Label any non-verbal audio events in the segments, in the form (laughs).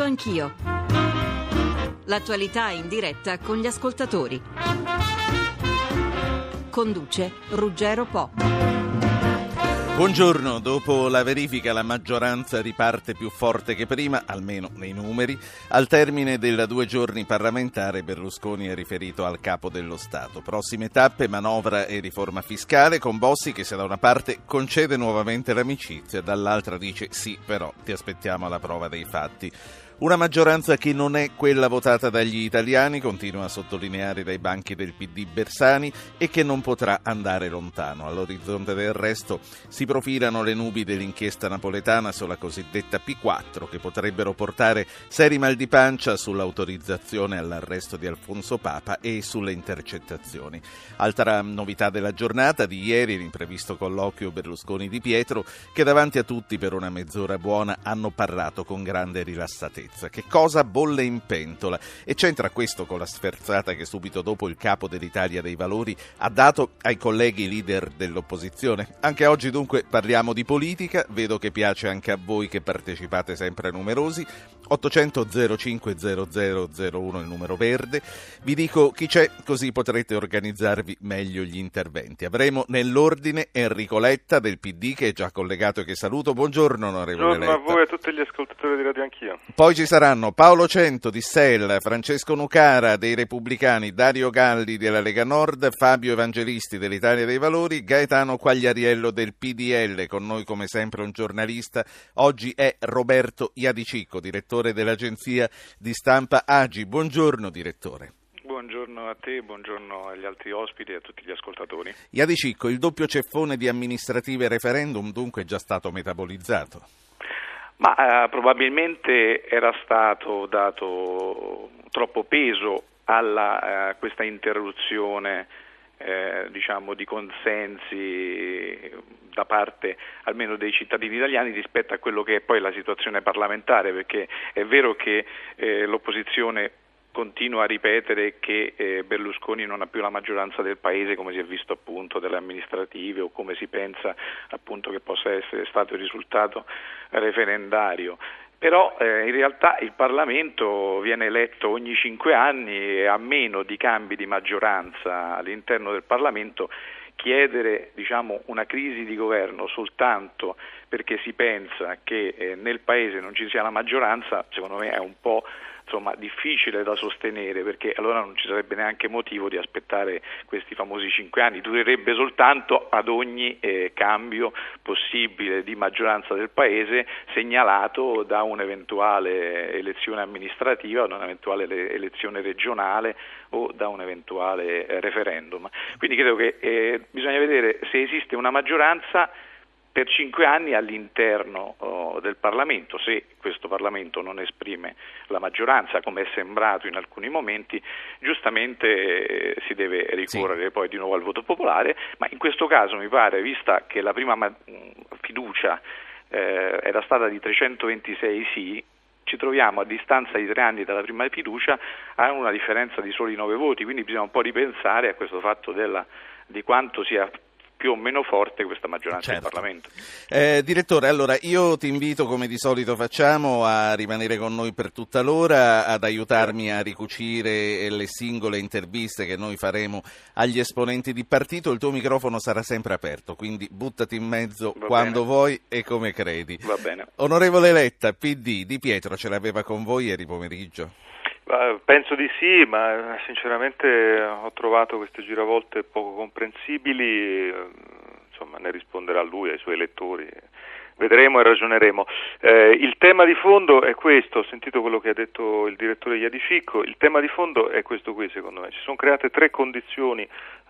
Radio Anch'io. L'attualità in diretta con gli ascoltatori. Conduce Ruggero Po. Buongiorno, dopo la verifica la maggioranza riparte più forte che prima, almeno nei numeri. Al termine dei due giorni parlamentare Berlusconi è riferito al capo dello Stato. Prossime tappe, manovra e riforma fiscale con Bossi che se da una parte concede nuovamente l'amicizia, dall'altra dice sì, però ti aspettiamo alla prova dei fatti. Una maggioranza che non è quella votata dagli italiani, continua a sottolineare dai banchi del PD Bersani, e che non potrà andare lontano. All'orizzonte del resto si profilano le nubi dell'inchiesta napoletana sulla cosiddetta P4, che potrebbero portare seri mal di pancia sull'autorizzazione all'arresto di Alfonso Papa e sulle intercettazioni. Altra novità della giornata di ieri, l'imprevisto colloquio Berlusconi di Pietro, che davanti a tutti per una mezz'ora buona hanno parlato con grande rilassatezza sicurezza. Che cosa bolle in pentola? E c'entra questo con la sferzata che subito dopo il capo dell'Italia dei Valori ha dato ai colleghi leader dell'opposizione? Anche oggi dunque parliamo di politica, vedo che piace anche a voi che partecipate sempre numerosi. 800 05 0001 il numero verde. Vi dico chi c'è, così potrete organizzarvi meglio gli interventi. Avremo nell'ordine Enrico Letta del PD che è già collegato e che saluto. Buongiorno onorevole Buongiorno Letta. a voi e a tutti gli ascoltatori di Radio Anch'io. Poi ci saranno Paolo Cento di SEL, Francesco Nucara dei Repubblicani, Dario Galli della Lega Nord, Fabio Evangelisti dell'Italia dei Valori, Gaetano Quagliariello del PDL, con noi come sempre un giornalista. Oggi è Roberto Iadicicco, direttore direttore dell'agenzia di stampa Agi. Buongiorno direttore. Buongiorno a te, buongiorno agli altri ospiti e a tutti gli ascoltatori. Iadicicco, il doppio ceffone di amministrative e referendum dunque è già stato metabolizzato? Ma eh, probabilmente era stato dato troppo peso a eh, questa interruzione eh, diciamo, di consensi da parte almeno dei cittadini italiani rispetto a quello che è poi la situazione parlamentare, perché è vero che eh, l'opposizione continua a ripetere che eh, Berlusconi non ha più la maggioranza del paese come si è visto appunto dalle amministrative o come si pensa appunto che possa essere stato il risultato referendario però eh, in realtà il Parlamento viene eletto ogni cinque anni e a meno di cambi di maggioranza all'interno del Parlamento. Chiedere diciamo, una crisi di governo soltanto perché si pensa che eh, nel Paese non ci sia la maggioranza, secondo me è un po' insomma, difficile da sostenere perché allora non ci sarebbe neanche motivo di aspettare questi famosi cinque anni, durerebbe soltanto ad ogni eh, cambio possibile di maggioranza del Paese segnalato da un'eventuale elezione amministrativa, da un'eventuale elezione regionale o da un eventuale eh, referendum. Quindi credo che eh, bisogna vedere se esiste una maggioranza per cinque anni all'interno oh, del Parlamento, se questo Parlamento non esprime la maggioranza, come è sembrato in alcuni momenti, giustamente eh, si deve ricorrere sì. poi di nuovo al voto popolare, ma in questo caso mi pare, vista che la prima ma- fiducia eh, era stata di 326 sì, ci troviamo a distanza di tre anni dalla prima fiducia a una differenza di soli nove voti, quindi bisogna un po' ripensare a questo fatto della, di quanto sia più o meno forte questa maggioranza certo. in Parlamento. Eh, direttore, allora io ti invito come di solito facciamo a rimanere con noi per tutta l'ora, ad aiutarmi a ricucire le singole interviste che noi faremo agli esponenti di partito. Il tuo microfono sarà sempre aperto, quindi buttati in mezzo Va quando bene. vuoi e come credi. Va bene. Onorevole Letta, PD, Di Pietro ce l'aveva con voi ieri pomeriggio? Penso di sì, ma sinceramente ho trovato queste giravolte poco comprensibili, eh, insomma ne risponderà lui ai suoi lettori vedremo e ragioneremo. Eh, il tema di fondo è questo, ho sentito quello che ha detto il direttore Iadicicco, il tema di fondo è questo qui secondo me, ci sono create tre condizioni eh,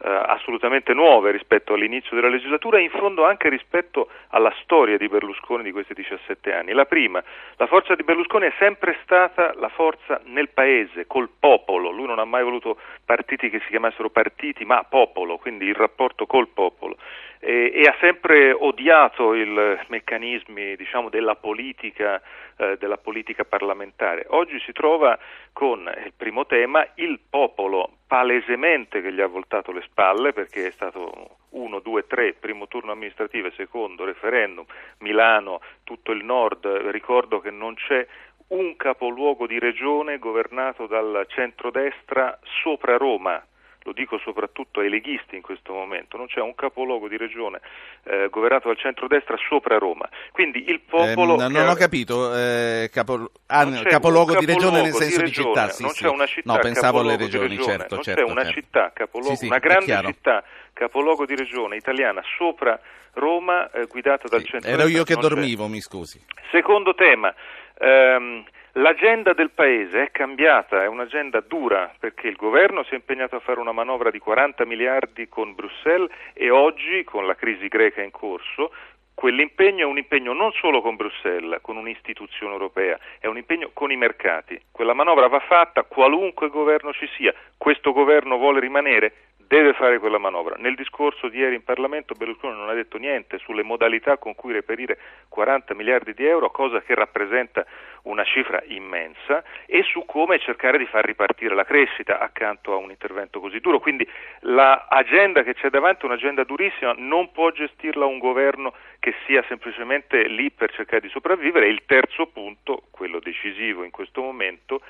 assolutamente nuove rispetto all'inizio della legislatura e in fondo anche rispetto alla storia di Berlusconi di questi 17 anni. La prima, la forza di Berlusconi è sempre stata la forza nel paese, col popolo, lui non ha mai voluto partiti che si chiamassero partiti ma popolo, quindi il rapporto col popolo e, e ha sempre odiato i meccanismi diciamo, della, politica, eh, della politica parlamentare. Oggi si trova con il primo tema il popolo palesemente che gli ha voltato le spalle perché è stato 1, 2, 3, primo turno amministrativo, secondo referendum, Milano, tutto il nord, ricordo che non c'è un capoluogo di regione governato dal centrodestra sopra Roma, lo dico soprattutto ai leghisti in questo momento, non c'è un capoluogo di regione eh, governato dal centrodestra sopra Roma. Quindi il popolo... Eh, non ho capito, eh, capo... ah, capoluogo di regione nel senso di, regione, città, sì, non sì. c'è una città No, pensavo alle regioni, regioni, certo, non certo. c'è una certo. città, capoluogo, Sì, una grande città, capoluogo di regione italiana sopra Roma, eh, guidata dal centrodestra. Ero io che non c'è. dormivo, mi scusi. Secondo tema, ehm, l'agenda del Paese è cambiata, è un'agenda dura perché il governo si è impegnato a fare una manovra di 40 miliardi con Bruxelles e oggi, con la crisi greca in corso, quell'impegno è un impegno non solo con Bruxelles, con un'istituzione europea, è un impegno con i mercati. Quella manovra va fatta qualunque governo ci sia, questo governo vuole rimanere, deve fare quella manovra. Nel discorso di ieri in Parlamento Berlusconi non ha detto niente sulle modalità con cui reperire 40 miliardi di euro, cosa che rappresenta una cifra immensa, e su come cercare di far ripartire la crescita accanto a un intervento così duro. Quindi l'agenda che c'è davanti è un'agenda durissima, non può gestirla un governo che sia semplicemente lì per cercare di sopravvivere. E il terzo punto, quello decisivo in questo momento,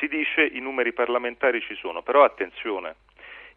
si dice i numeri parlamentari ci sono, però attenzione,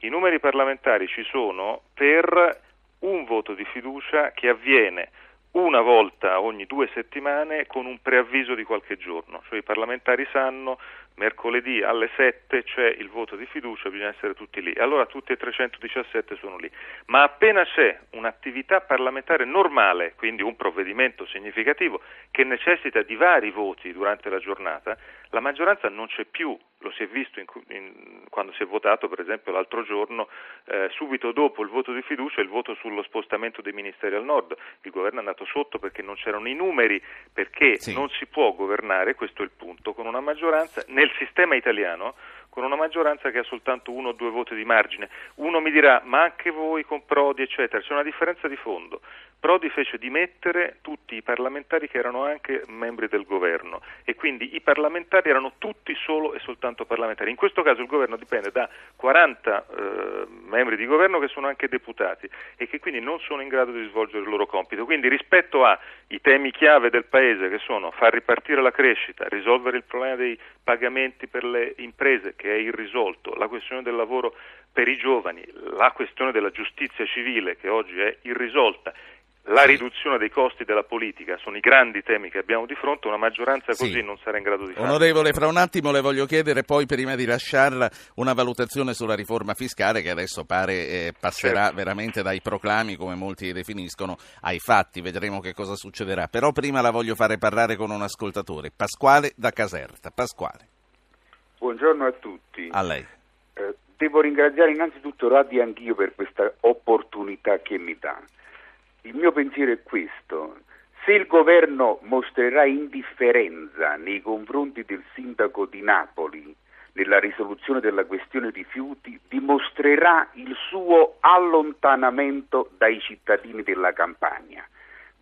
i numeri parlamentari ci sono per un voto di fiducia che avviene una volta ogni due settimane con un preavviso di qualche giorno, cioè i parlamentari sanno mercoledì alle 7 c'è il voto di fiducia, bisogna essere tutti lì. Allora tutti e 317 sono lì. Ma appena c'è un'attività parlamentare normale, quindi un provvedimento significativo che necessita di vari voti durante la giornata, la maggioranza non c'è più, lo si è visto in, in, quando si è votato per esempio l'altro giorno, eh, subito dopo il voto di fiducia, il voto sullo spostamento dei ministeri al nord. Il governo è andato sotto perché non c'erano i numeri, perché Sì. non si può governare, questo è il punto, con una maggioranza nel sistema italiano con una maggioranza che ha soltanto uno o due voti di margine. Uno mi dirà, ma anche voi con Prodi, eccetera, c'è una differenza di fondo. Prodi fece dimettere tutti i parlamentari che erano anche membri del governo e quindi i parlamentari erano tutti solo e soltanto parlamentari. In questo caso il governo dipende da 40 eh, membri di governo che sono anche deputati e che quindi non sono in grado di svolgere il loro compito. Quindi rispetto ai temi chiave del Paese che sono far ripartire la crescita, risolvere il problema dei pagamenti per le imprese che è irrisolto, la questione del lavoro per i giovani, la questione della giustizia civile che oggi è irrisolta, la riduzione dei costi della politica sono i grandi temi che abbiamo di fronte, una maggioranza così Sì. non sarà in grado di fare. Onorevole, fra un attimo le voglio chiedere poi, prima di lasciarla, una valutazione sulla riforma fiscale che adesso pare eh, passerà Certo. veramente dai proclami, come molti definiscono, ai fatti. Vedremo che cosa succederà. Però prima la voglio fare parlare con un ascoltatore, Pasquale da Caserta. Pasquale, Buongiorno a tutti. a lei. Eh, devo ringraziare innanzitutto Radi anch'io per questa opportunità che mi dà. Il mio pensiero è questo. Se il governo mostrerà indifferenza nei confronti del sindaco di Napoli nella risoluzione della questione rifiuti, dimostrerà il suo allontanamento dai cittadini della Campania.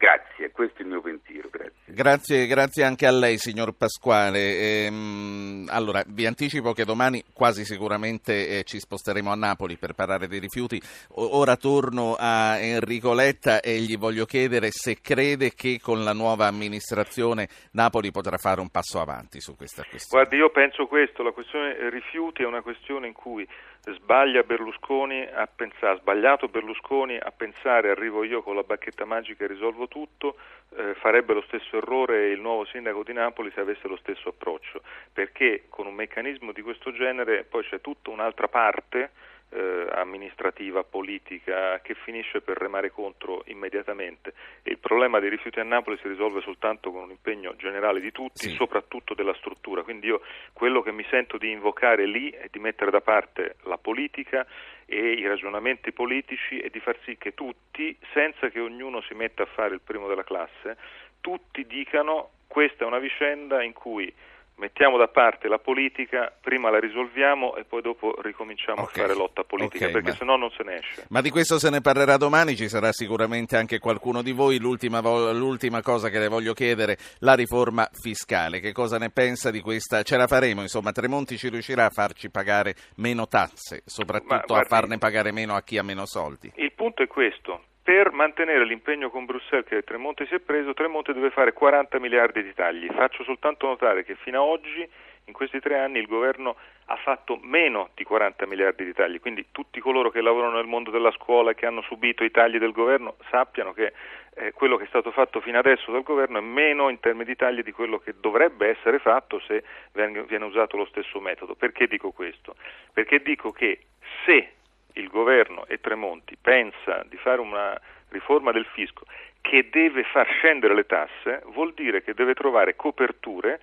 Grazie, questo è il mio pensiero. Grazie. Grazie, grazie anche a lei, signor Pasquale. Ehm, allora, vi anticipo che domani quasi sicuramente eh, ci sposteremo a Napoli per parlare dei rifiuti. O- ora torno a Enrico Letta e gli voglio chiedere se crede che con la nuova amministrazione Napoli potrà fare un passo avanti su questa questione. Guardi, io penso questo, la questione rifiuti è una questione in cui sbaglia Berlusconi a pensare, ha sbagliato Berlusconi a pensare arrivo io con la bacchetta magica e risolvo tutto, eh, farebbe lo stesso errore il nuovo sindaco di Napoli se avesse lo stesso approccio, perché con un meccanismo di questo genere poi c'è tutta un'altra parte eh, amministrativa, politica, che finisce per remare contro immediatamente. E il problema dei rifiuti a Napoli si risolve soltanto con un impegno generale di tutti, Sì. soprattutto della struttura. Quindi io quello che mi sento di invocare lì è di mettere da parte la politica e i ragionamenti politici e di far sì che tutti, senza che ognuno si metta a fare il primo della classe, tutti dicano questa è una vicenda in cui mettiamo da parte la politica, prima la risolviamo e poi dopo ricominciamo Ok, a fare lotta politica, ok, perché ma- se no non se ne esce. Ma di questo se ne parlerà domani, ci sarà sicuramente anche qualcuno di voi. L'ultima, vo- l'ultima cosa che le voglio chiedere, la riforma fiscale. Che cosa ne pensa di questa? Ce la faremo, insomma, Tremonti ci riuscirà a farci pagare meno tasse, soprattutto guardi- a farne pagare meno a chi ha meno soldi. Il punto è questo, per mantenere l'impegno con Bruxelles che Tremonti si è preso, Tremonti deve fare 40 miliardi di tagli. Faccio soltanto notare che fino ad oggi, in questi tre anni, il governo ha fatto meno di 40 miliardi di tagli, quindi tutti coloro che lavorano nel mondo della scuola e che hanno subito i tagli del governo sappiano che eh, quello che è stato fatto fino adesso dal governo è meno in termini di tagli di quello che dovrebbe essere fatto se viene usato lo stesso metodo. Perché dico questo? Perché dico che se il governo e Tremonti pensa di fare una riforma del fisco che deve far scendere le tasse, vuol dire che deve trovare coperture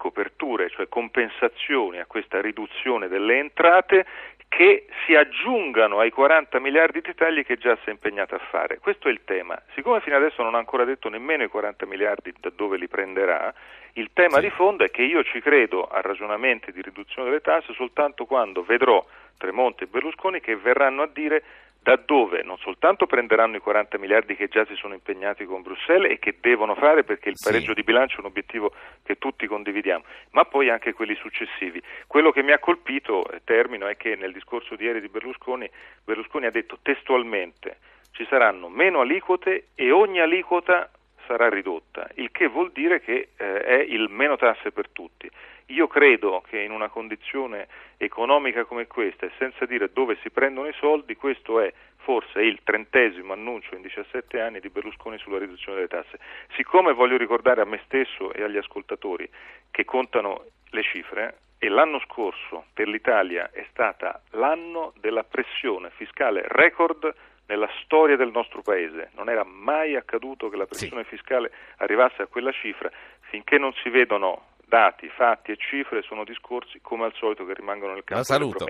coperture, cioè compensazioni a questa riduzione delle entrate che si aggiungano ai 40 miliardi di tagli che già si è impegnata a fare. Questo è il tema. Siccome fino adesso non ha ancora detto nemmeno i 40 miliardi da dove li prenderà, il tema sì. di fondo è che io ci credo a ragionamenti di riduzione delle tasse soltanto quando vedrò Tremonti e Berlusconi che verranno a dire da dove non soltanto prenderanno i 40 miliardi che già si sono impegnati con Bruxelles e che devono fare perché il pareggio sì. di bilancio è un obiettivo che tutti condividiamo, ma poi anche quelli successivi. Quello che mi ha colpito, termino, è che nel discorso di ieri di Berlusconi, Berlusconi ha detto testualmente ci saranno meno aliquote e ogni aliquota sarà ridotta, il che vuol dire che eh, è il meno tasse per tutti. Io credo che in una condizione economica come questa e senza dire dove si prendono i soldi, questo è forse il trentesimo annuncio in 17 anni di Berlusconi sulla riduzione delle tasse. Siccome voglio ricordare a me stesso e agli ascoltatori che contano le cifre, e l'anno scorso per l'Italia è stata l'anno della pressione fiscale record nella storia del nostro paese. Non era mai accaduto che la pressione sì. fiscale arrivasse a quella cifra finché non si vedono dati, fatti e cifre sono discorsi come al solito che rimangono nel campo la saluto.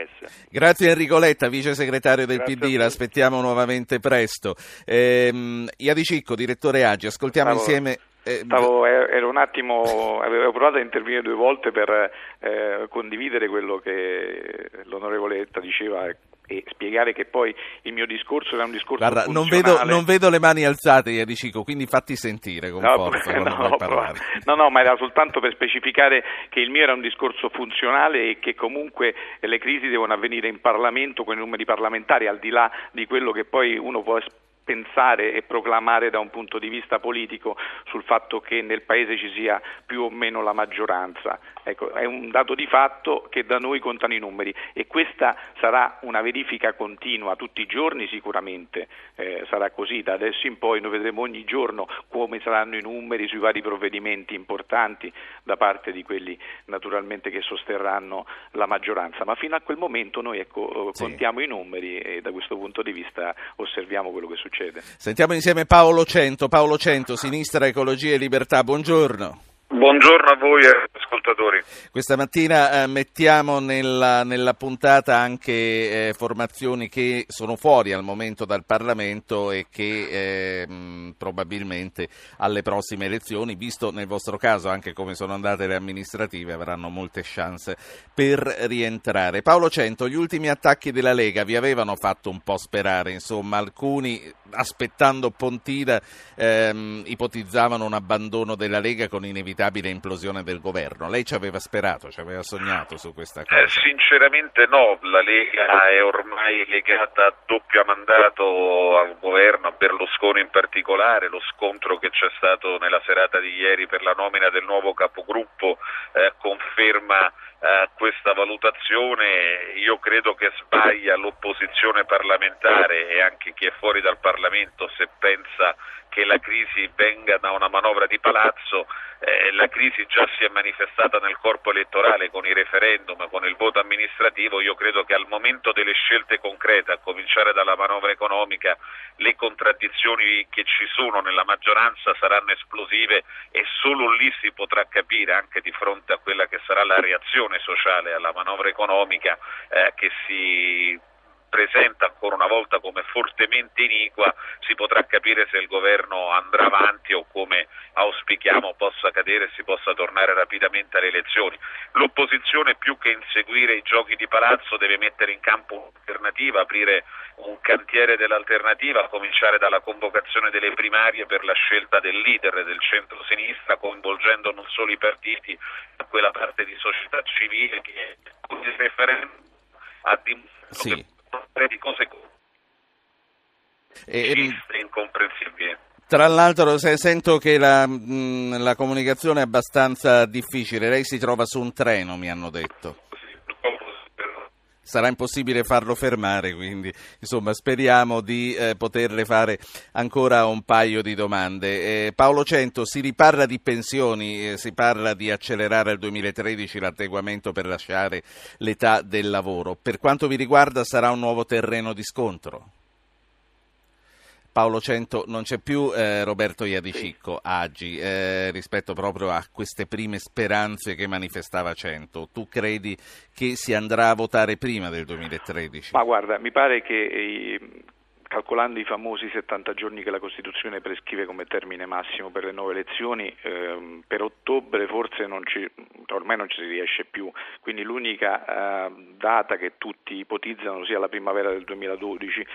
Grazie Enrico Letta, vice segretario del Grazie PD, l'aspettiamo nuovamente presto. Ehm, Iadi Cicco, direttore Agi, ascoltiamo Stavo... insieme eh, Stavo, ero un attimo, avevo provato a intervenire due volte per eh, condividere quello che l'onorevole Letta diceva e spiegare che poi il mio discorso era un discorso Guarda, non vedo, non vedo, le mani alzate, Iadicico, quindi fatti sentire con no, forza (laughs) no, no, no, ma era soltanto per specificare che il mio era un discorso funzionale e che comunque le crisi devono avvenire in Parlamento con i numeri parlamentari, al di là di quello che poi uno può pensare e proclamare da un punto di vista politico sul fatto che nel Paese ci sia più o meno la maggioranza. Ecco, è un dato di fatto che da noi contano i numeri e questa sarà una verifica continua tutti i giorni sicuramente, eh, sarà così, da adesso in poi noi vedremo ogni giorno come saranno i numeri sui vari provvedimenti importanti da parte di quelli naturalmente che sosterranno la maggioranza, ma fino a quel momento noi ecco, sì. contiamo i numeri e da questo punto di vista osserviamo quello che succede succede. Sentiamo insieme Paolo Cento. Paolo Cento, Sinistra, Ecologia e Libertà, buongiorno. Buongiorno a voi ascoltatori. Questa mattina eh, mettiamo nella, nella, puntata anche eh, formazioni che sono fuori al momento dal Parlamento e che eh, mh, probabilmente alle prossime elezioni, visto nel vostro caso anche come sono andate le amministrative, avranno molte chance per rientrare. Paolo Cento, gli ultimi attacchi della Lega vi avevano fatto un po' sperare, insomma, alcuni aspettando Pontida ehm, ipotizzavano un abbandono della Lega con inevitabile implosione del governo. Lei ci aveva sperato, ci aveva sognato su questa cosa? Eh, sinceramente no, la Lega è ormai legata a doppio mandato al governo, a Berlusconi in particolare, lo scontro che c'è stato nella serata di ieri per la nomina del nuovo capogruppo eh, conferma eh, questa valutazione, io credo che sbaglia l'opposizione parlamentare e anche chi è fuori dal Parlamento se pensa che la crisi venga da una manovra di palazzo, eh, la crisi già si è manifestata nel corpo elettorale con i referendum, con il voto amministrativo, io credo che al momento delle scelte concrete, a cominciare dalla manovra economica, le contraddizioni che ci sono nella maggioranza saranno esplosive e solo lì si potrà capire, anche di fronte a quella che sarà la reazione sociale alla manovra economica, eh, che si presenta ancora una volta come fortemente iniqua, si potrà capire se il governo andrà avanti o come auspichiamo possa cadere e si possa tornare rapidamente alle elezioni. L'opposizione più che inseguire i giochi di palazzo deve mettere in campo un'alternativa, aprire un cantiere dell'alternativa, a cominciare dalla convocazione delle primarie per la scelta del leader del centro-sinistra, coinvolgendo non solo i partiti, ma quella parte di società civile che con il referendum ha dimostrato sì. Di cose E, triste incomprensibile. Tra l'altro se, sento che la, mh, la comunicazione è abbastanza difficile, lei si trova su un treno, mi hanno detto. Sarà impossibile farlo fermare, quindi insomma speriamo di eh, poterle fare ancora un paio di domande. Eh, Paolo Cento, si riparla di pensioni, eh, si parla di accelerare al 2013 l'adeguamento per lasciare l'età del lavoro. Per quanto vi riguarda sarà un nuovo terreno di scontro? Paolo Cento non c'è più eh, Roberto Iadicicco Agi eh, rispetto proprio a queste prime speranze che manifestava Cento. Tu credi che si andrà a votare prima del 2013? Ma guarda, mi pare che eh, calcolando i famosi 70 giorni che la Costituzione prescrive come termine massimo per le nuove elezioni, ehm, per ottobre forse non ci, ormai non ci si riesce più, quindi l'unica eh, data che tutti ipotizzano sia la primavera del 2012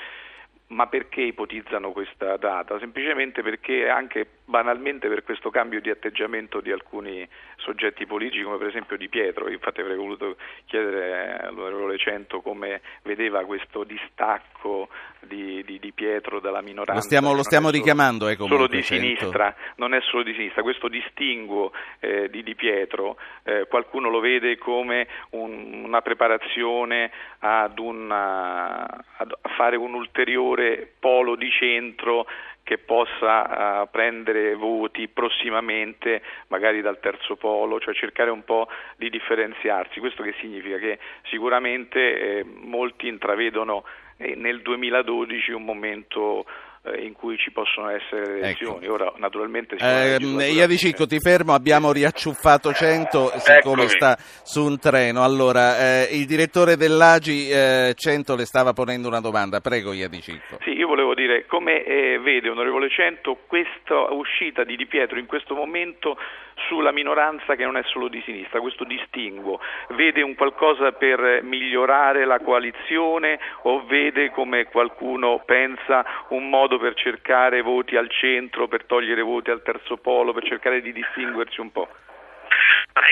ma perché ipotizzano questa data? Semplicemente perché anche banalmente per questo cambio di atteggiamento di alcuni soggetti politici, come per esempio Di Pietro, infatti avrei voluto chiedere all'onorevole Cento come vedeva questo distacco di, di, di Pietro dalla minoranza. Lo stiamo, lo stiamo richiamando, eh, Solo di sinistra, non è solo di sinistra, questo distinguo eh, di Di Pietro, eh, qualcuno lo vede come un, una preparazione ad una, a fare un ulteriore polo di centro che possa uh, prendere voti prossimamente magari dal terzo polo, cioè cercare un po' di differenziarsi. Questo che significa? Che sicuramente eh, molti intravedono eh, nel 2012 un momento in cui ci possono essere le ecco. elezioni. Ecco. Ora, naturalmente. Eh, Iadicicco, ti fermo, abbiamo riacciuffato 100, siccome Eccomi. sta su un treno. Allora, eh, il direttore dell'Agi eh, 100 le stava ponendo una domanda. Prego, Iadicicco. Sì, io volevo dire, come eh, vede, onorevole Cento, questa uscita di Di Pietro in questo momento sulla minoranza che non è solo di sinistra, questo distinguo, vede un qualcosa per migliorare la coalizione o vede come qualcuno pensa un modo per cercare voti al centro, per togliere voti al terzo polo, per cercare di distinguersi un po'?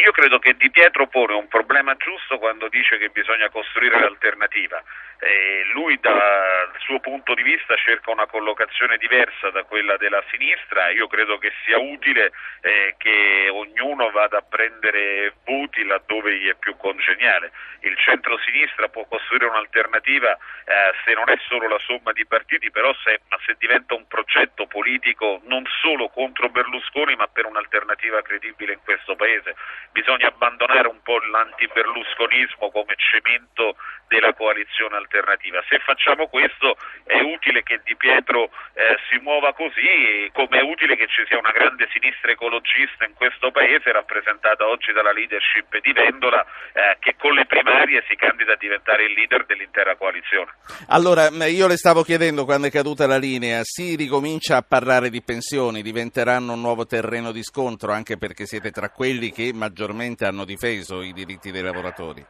Io credo che Di Pietro pone un problema giusto quando dice che bisogna costruire l'alternativa. Eh, lui dal suo punto di vista cerca una collocazione diversa da quella della sinistra, io credo che sia utile eh, che ognuno vada a prendere voti laddove gli è più congeniale. Il centro-sinistra può costruire un'alternativa eh, se non è solo la somma di partiti, però se, se diventa un progetto politico non solo contro Berlusconi ma per un'alternativa credibile in questo Paese. Bisogna abbandonare un po' l'antiberlusconismo come cemento della coalizione alternativa. Se facciamo questo è utile che Di Pietro eh, si muova così, come è utile che ci sia una grande sinistra ecologista in questo paese rappresentata oggi dalla leadership di Vendola eh, che con le primarie si candida a diventare il leader dell'intera coalizione. Allora, io le stavo chiedendo quando è caduta la linea, si ricomincia a parlare di pensioni, diventeranno un nuovo terreno di scontro anche perché siete tra quelli che maggiormente hanno difeso i diritti dei lavoratori?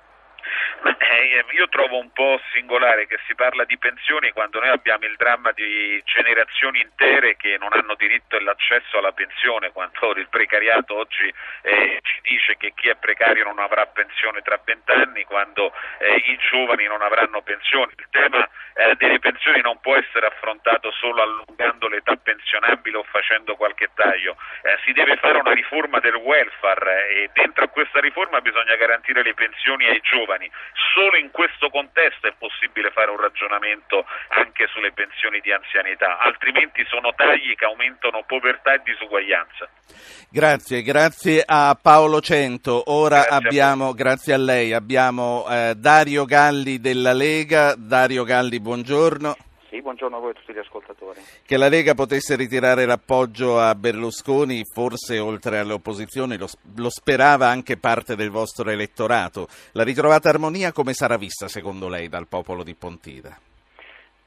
Io trovo un po' singolare che si parla di pensioni quando noi abbiamo il dramma di generazioni intere che non hanno diritto all'accesso alla pensione, quando (laughs) il precariato oggi eh, ci dice che chi è precario non avrà pensione tra vent'anni, quando eh, i giovani non avranno pensioni. Il tema eh, delle pensioni non può essere affrontato solo allungando l'età pensionabile o facendo qualche taglio, eh, si deve fare una riforma del welfare eh, e dentro a questa riforma bisogna garantire le pensioni ai giovani. Solo in questo contesto è possibile fare un ragionamento anche sulle pensioni di anzianità, altrimenti sono tagli che aumentano povertà e disuguaglianza. Grazie, grazie a Paolo Cento. Ora grazie abbiamo, a grazie a lei, abbiamo eh, Dario Galli della Lega. Dario Galli, buongiorno. Sì, buongiorno a voi e a tutti gli ascoltatori. Che la Lega potesse ritirare l'appoggio a Berlusconi, forse oltre alle opposizioni, lo, lo, sperava anche parte del vostro elettorato. La ritrovata armonia come sarà vista secondo lei dal popolo di Pontida?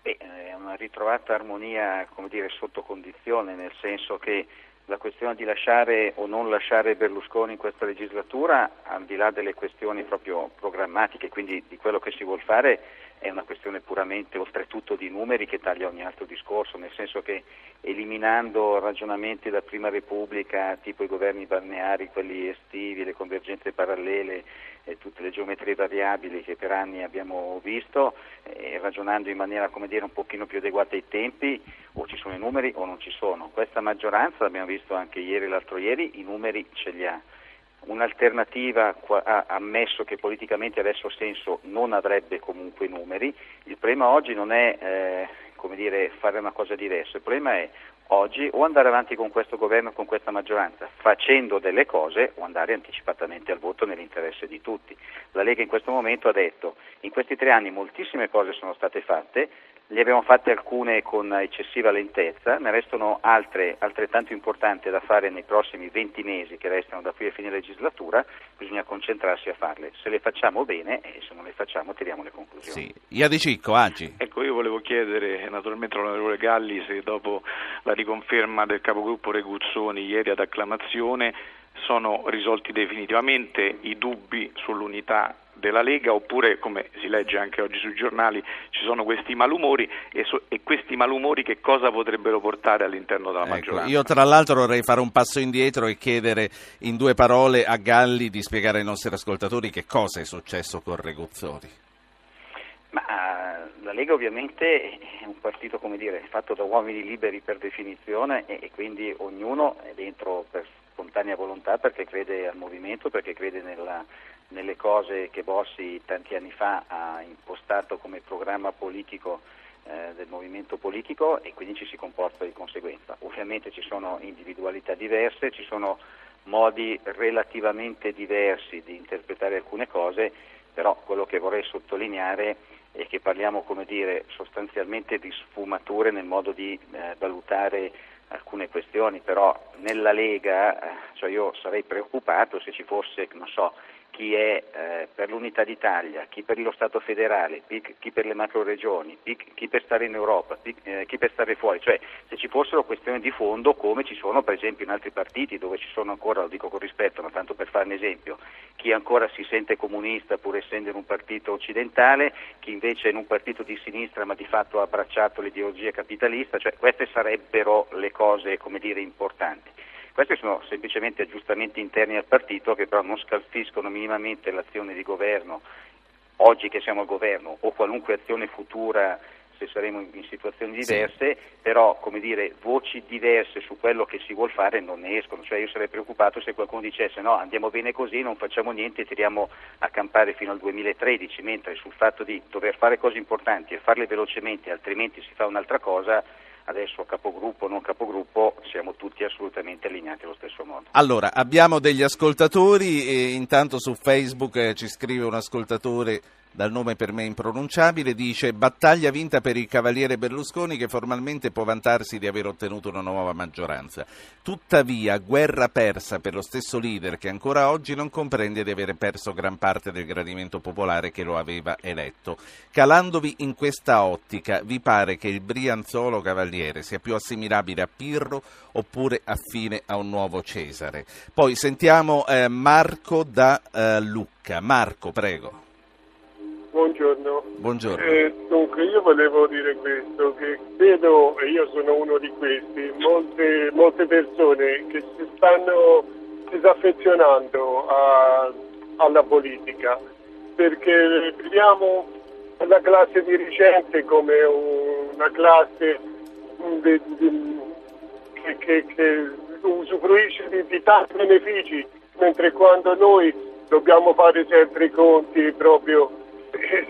Beh, è una ritrovata armonia come dire, sotto condizione, nel senso che la questione di lasciare o non lasciare Berlusconi in questa legislatura, al di là delle questioni proprio programmatiche, quindi di quello che si vuol fare, è una questione puramente oltretutto di numeri che taglia ogni altro discorso, nel senso che eliminando ragionamenti da Prima Repubblica, tipo i governi balneari, quelli estivi, le convergenze parallele e tutte le geometrie variabili che per anni abbiamo visto, eh, ragionando in maniera dire, un pochino più adeguata ai tempi, o ci sono i numeri o non ci sono. Questa maggioranza, l'abbiamo visto anche ieri e l'altro ieri, i numeri ce li ha un'alternativa, ammesso che politicamente adesso senso, non avrebbe comunque numeri. Il problema oggi non è eh, dire, fare una cosa diversa, il problema è oggi o andare avanti con questo governo, con questa maggioranza, facendo delle cose o andare anticipatamente al voto nell'interesse di tutti. La Lega in questo momento ha detto in questi tre anni moltissime cose sono state fatte, ne abbiamo fatte alcune con eccessiva lentezza, ne restano altre altrettanto importanti da fare nei prossimi 20 mesi che restano da qui a fine legislatura, bisogna concentrarsi a farle. Se le facciamo bene e se non le facciamo tiriamo le conclusioni. Sì. Ia di Cicco, Agi. Ecco, io volevo chiedere naturalmente all'onorevole Galli se dopo la riconferma del capogruppo Reguzzoni ieri ad acclamazione sono risolti definitivamente i dubbi sull'unità della Lega oppure come si legge anche oggi sui giornali ci sono questi malumori e, so, e questi malumori che cosa potrebbero portare all'interno della ecco, maggioranza? Io tra l'altro vorrei fare un passo indietro e chiedere in due parole a Galli di spiegare ai nostri ascoltatori che cosa è successo con Reguzzoni. Ma la Lega ovviamente è un partito dire, fatto da uomini liberi per definizione e, e quindi ognuno è dentro per spontanea volontà perché crede al movimento, perché crede nella, nelle cose che Bossi tanti anni fa ha impostato come programma politico eh, del movimento politico e quindi ci si comporta di conseguenza. Ovviamente ci sono individualità diverse, ci sono modi relativamente diversi di interpretare alcune cose, però quello che vorrei sottolineare è che parliamo dire, sostanzialmente di sfumature nel modo di eh, valutare alcune questioni, però nella Lega eh, cioè io sarei preoccupato se ci fosse, non so, chi è eh, per l'unità d'Italia, chi per lo Stato federale, chi per le macro regioni, chi per stare in Europa, eh, chi per stare fuori, cioè se ci fossero questioni di fondo come ci sono per esempio in altri partiti dove ci sono ancora, lo dico con rispetto, ma tanto per fare un esempio, chi ancora si sente comunista pur essendo in un partito occidentale, chi invece è in un partito di sinistra ma di fatto ha abbracciato l'ideologia capitalista, cioè queste sarebbero le cose come dire importanti. Questi sono semplicemente aggiustamenti interni al partito che però non scalfiscono minimamente l'azione di governo oggi che siamo al governo o qualunque azione futura se saremo in, situazioni diverse, sì. però come dire, voci diverse su quello che si vuole fare non ne escono, cioè io sarei preoccupato se qualcuno dicesse no, andiamo bene così, non facciamo niente e tiriamo a campare fino al 2013, mentre sul fatto di dover fare cose importanti e farle velocemente, altrimenti si fa un'altra cosa, adesso capogruppo o non capogruppo siamo tutti assolutamente allineati allo stesso modo. Allora, abbiamo degli ascoltatori e intanto su Facebook eh, ci scrive un ascoltatore dal nome per me impronunciabile, dice battaglia vinta per il Cavaliere Berlusconi che formalmente può vantarsi di aver ottenuto una nuova maggioranza. Tuttavia, guerra persa per lo stesso leader che ancora oggi non comprende di aver perso gran parte del gradimento popolare che lo aveva eletto. Calandovi in questa ottica, vi pare che il Brianzolo Cavaliere sia più assimilabile a Pirro oppure affine a un nuovo Cesare? Poi sentiamo eh, Marco da eh, Lucca. Marco, prego. Buongiorno. Buongiorno. Eh, dunque, io volevo dire questo, che vedo, e io sono uno di questi, molte, molte persone che si stanno disaffezionando a, alla politica, perché vediamo la classe dirigente come una classe di, di, che, che, che, usufruisce di, di tanti benefici, mentre quando noi dobbiamo fare sempre i conti proprio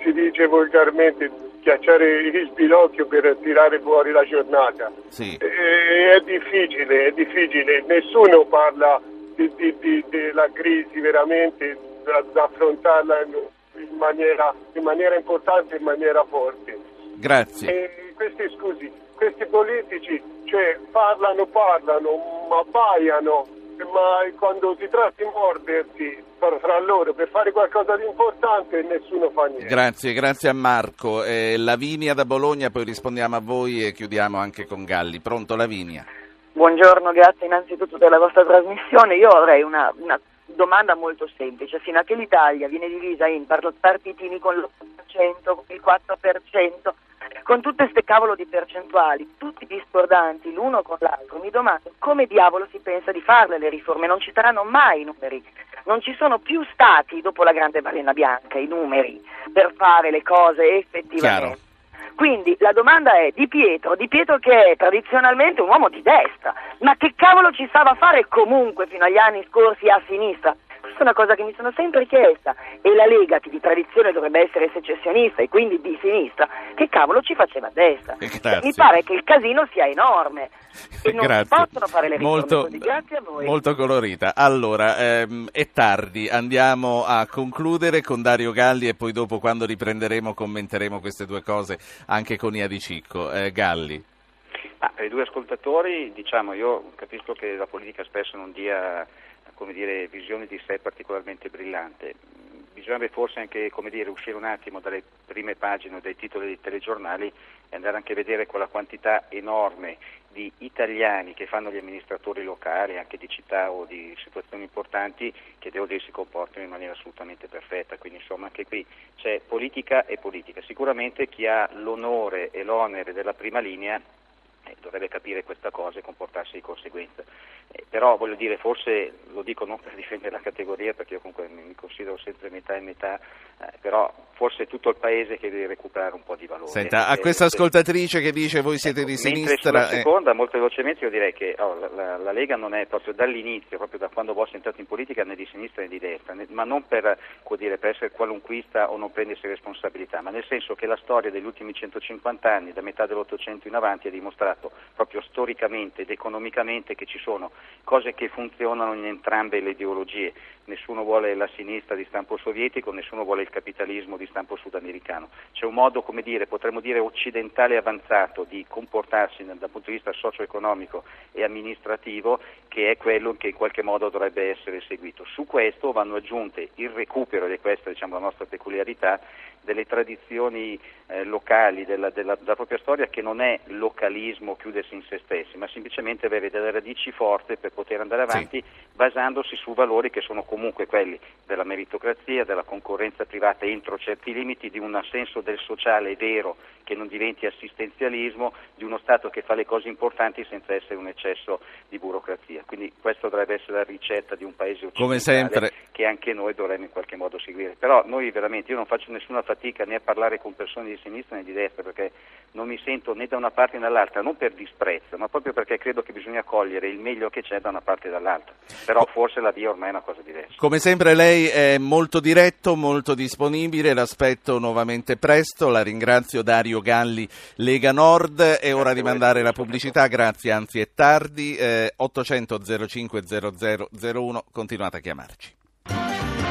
si dice volgarmente schiacciare il spilocchio per tirare fuori la giornata. Sì. E, è difficile, è difficile, nessuno parla di, di, di, della crisi veramente da, da affrontarla in maniera, in maniera, importante, in maniera forte. Grazie. E questi, scusi, questi politici cioè, parlano, parlano, ma baiano ma quando si tratta di mordersi fra loro per fare qualcosa di importante nessuno fa niente. Grazie, grazie a Marco. Eh, Lavinia da Bologna, poi rispondiamo a voi e chiudiamo anche con Galli. Pronto Lavinia? Buongiorno, grazie innanzitutto della vostra trasmissione. Io avrei una, una domanda molto semplice, fino a che l'Italia viene divisa in partitini con l'8%, con il 4%, con tutte queste cavolo di percentuali, tutti discordanti l'uno con l'altro, mi domando come diavolo si pensa di farle le riforme, non ci saranno mai i numeri, non ci sono più stati dopo la grande balena bianca i numeri per fare le cose effettivamente. Chiaro. Quindi la domanda è Di Pietro, Di Pietro che è tradizionalmente un uomo di destra, ma che cavolo ci stava a fare comunque fino agli anni scorsi a sinistra? Questa è una cosa che mi sono sempre chiesta e la Lega, che di tradizione dovrebbe essere secessionista e quindi di sinistra, che cavolo ci faceva a destra? Cioè, mi pare che il casino sia enorme e non Grazie. possono fare le riforme molto, così. Grazie a voi. Molto colorita. Allora, ehm, è tardi, andiamo a concludere con Dario Galli e poi dopo quando riprenderemo commenteremo queste due cose anche con Ia di Cicco. Eh, Galli. Ah, per i due ascoltatori, diciamo, io capisco che la politica spesso non dia dire, visione di sé particolarmente brillante. Bisognerebbe forse anche dire, uscire un attimo dalle prime pagine dei titoli dei telegiornali e andare anche a vedere quella quantità enorme di italiani che fanno gli amministratori locali, anche di città o di situazioni importanti, che devo dire si comportano in maniera assolutamente perfetta. Quindi insomma anche qui c'è politica e politica. Sicuramente chi ha l'onore e l'onere della prima linea eh, dovrebbe capire questa cosa e comportarsi di conseguenza. Eh, però voglio dire, forse lo dico non per difendere la categoria, perché io comunque mi considero sempre metà e metà, eh, però forse è tutto il paese che deve recuperare un po' di valore. Senta, a eh, questa ascoltatrice che dice voi siete ecco, di sinistra... La eh. seconda, molto velocemente, io direi che oh, la, la, la, Lega non è proprio dall'inizio, proprio da quando Bossi è entrato in politica, né di sinistra né di destra, né, ma non per, dire, per essere qualunquista o non prendersi responsabilità, ma nel senso che la storia degli ultimi 150 anni, da metà dell'Ottocento in avanti, ha dimostrato proprio storicamente ed economicamente che ci sono cose che funzionano in entrambe le ideologie. Nessuno vuole la sinistra di stampo sovietico, nessuno vuole il capitalismo di stampo sudamericano. C'è un modo, come dire, potremmo dire occidentale avanzato di comportarsi dal punto di vista socio-economico e amministrativo che è quello che in qualche modo dovrebbe essere seguito. Su questo vanno aggiunte il recupero, ed è questa diciamo, la nostra peculiarità, delle tradizioni eh, locali, della, della, della, propria storia che non è localismo, chiudersi in se stessi, ma semplicemente avere delle radici forti per poter andare avanti sì. basandosi su valori che sono comunque quelli della meritocrazia, della concorrenza privata entro certi limiti, di un senso del sociale vero che non diventi assistenzialismo, di uno Stato che fa le cose importanti senza essere un eccesso di burocrazia. Quindi questa dovrebbe essere la ricetta di un paese occidentale che anche noi dovremmo in qualche modo seguire. Però noi veramente, io non faccio nessuna fatica fatica né a parlare con persone di sinistra né di destra perché non mi sento né da una parte né dall'altra, non per disprezzo, ma proprio perché credo che bisogna cogliere il meglio che c'è da una parte e dall'altra. Però forse la via ormai è una cosa diversa. Come sempre lei è molto diretto, molto disponibile, l'aspetto nuovamente presto, la ringrazio Dario Galli, Lega Nord, è ora di mandare la pubblicità, grazie, anzi è tardi, eh, 800 05 0001, continuate a chiamarci.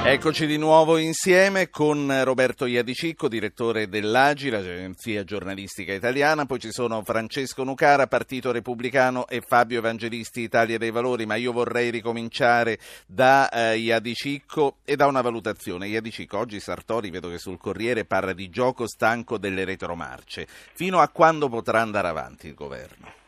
Eccoci di nuovo insieme con Roberto Iadicicco, direttore dell'AGI, l'agenzia giornalistica italiana, poi ci sono Francesco Nucara, Partito Repubblicano e Fabio Evangelisti, Italia dei Valori, ma io vorrei ricominciare da eh, Iadicicco e da una valutazione. Iadicicco, oggi Sartori, vedo che sul Corriere parla di gioco stanco delle retromarce. Fino a quando potrà andare avanti il governo?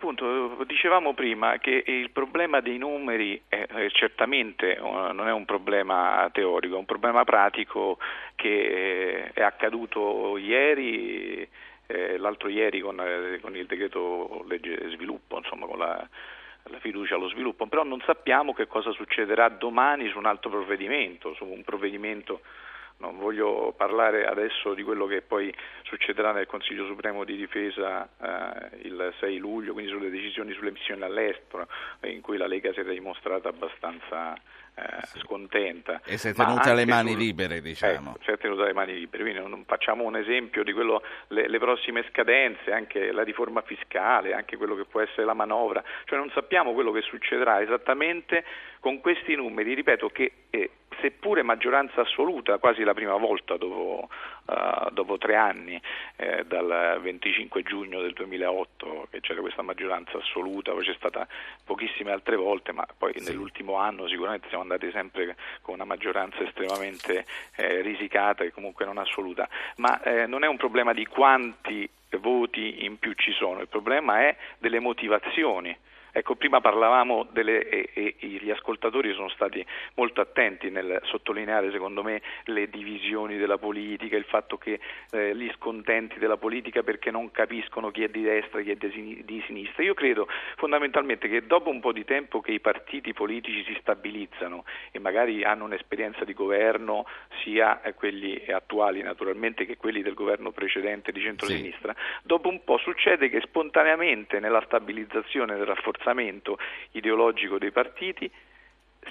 Eh, appunto, dicevamo prima che il problema dei numeri è, è certamente uh, non è un problema teorico, è un problema pratico che eh, è accaduto ieri, eh, l'altro ieri con, eh, con, il decreto legge sviluppo, insomma con la, la fiducia allo sviluppo, però non sappiamo che cosa succederà domani su un altro provvedimento, su un provvedimento non voglio parlare adesso di quello che poi succederà nel Consiglio Supremo di Difesa eh, il 6 luglio, quindi sulle decisioni sulle missioni all'estero, in cui la Lega si è dimostrata abbastanza eh, scontenta. E si è tenuta le mani su, libere, diciamo. Eh, si è tenuta le mani libere, quindi non, facciamo un esempio di quello, le, le, prossime scadenze, anche la riforma fiscale, anche quello che può essere la manovra, cioè non sappiamo quello che succederà esattamente con questi numeri, ripeto che eh, seppure maggioranza assoluta, quasi la prima volta dopo, uh, dopo tre anni, eh, dal 25 giugno del 2008 che c'era questa maggioranza assoluta, poi c'è stata pochissime altre volte, ma poi sì. nell'ultimo anno sicuramente siamo andati sempre con una maggioranza estremamente eh, risicata e comunque non assoluta, ma eh, non è un problema di quanti voti in più ci sono, il problema è delle motivazioni Ecco, prima parlavamo delle, e, e, gli ascoltatori sono stati molto attenti nel sottolineare, secondo me, le divisioni della politica, il fatto che eh, gli scontenti della politica perché non capiscono chi è di destra e chi è di, sinistra. Io credo fondamentalmente che dopo un po' di tempo che i partiti politici si stabilizzano e magari hanno un'esperienza di governo, sia eh, quelli attuali naturalmente che quelli del governo precedente di centrosinistra, sì. dopo un po' succede che spontaneamente nella stabilizzazione del rafforzamento rafforzamento ideologico dei partiti,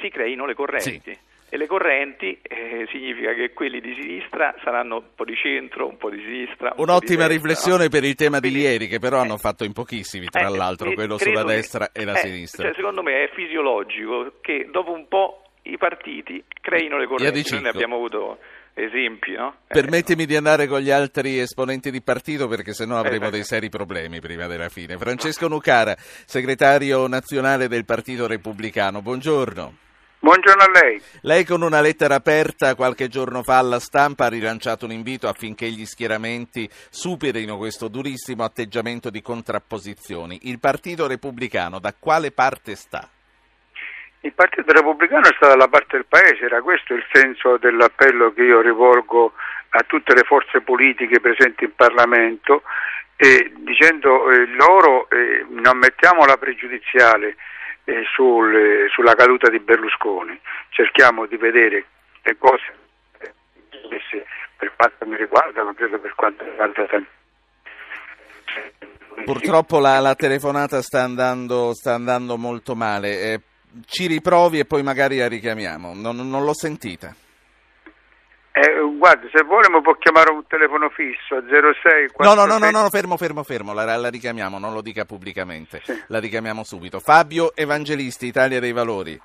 si creino le correnti. Sì. E le correnti eh, significa che quelli di sinistra saranno un po' di centro, un po' di sinistra. Un'ottima di riflessione no? per il tema Quindi, di ieri, che però eh, hanno fatto in pochissimi, tra eh, l'altro, quello sulla che, destra e la eh, sinistra. Cioè, secondo me è fisiologico che dopo un po' i partiti creino le correnti. Noi ne abbiamo avuto esempi. No? Permettimi eh, di andare con gli altri esponenti di partito perché sennò avremo eh, dei seri problemi prima della fine. Francesco Nucara, segretario nazionale del Partito Repubblicano, buongiorno. Buongiorno a lei. Lei con una lettera aperta qualche giorno fa alla stampa ha rilanciato un invito affinché gli schieramenti superino questo durissimo atteggiamento di contrapposizioni. Il Partito Repubblicano da quale parte sta? Il Partito Repubblicano sta dalla parte del Paese, era questo il senso dell'appello che io rivolgo a tutte le forze politiche presenti in Parlamento e dicendo eh, loro eh, non mettiamo la pregiudiziale eh, sul, eh, sulla caduta di Berlusconi, cerchiamo di vedere le cose per quanto mi riguarda, non credo per quanto riguarda Purtroppo la, la telefonata sta andando, sta andando molto male. Eh, ci riprovi e poi magari la richiamiamo. Non, non l'ho sentita. Eh, guarda, se vuole mi può chiamare un telefono fisso 06 No, no, no, no, no, fermo, fermo, fermo, la, la richiamiamo, non lo dica pubblicamente, sì. la richiamiamo subito. Fabio Evangelisti, Italia dei Valori.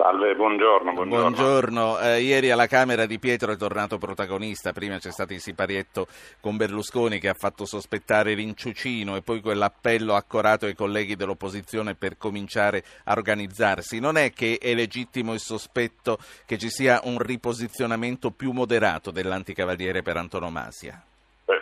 Salve, buongiorno. Buongiorno. buongiorno. Eh, ieri alla Camera di Pietro è tornato protagonista, prima c'è stato il siparietto con Berlusconi che ha fatto sospettare Rinciucino e poi quell'appello accorato ai colleghi dell'opposizione per cominciare a organizzarsi. Non è che è legittimo il sospetto che ci sia un riposizionamento più moderato dell'anticavaliere per antonomasia?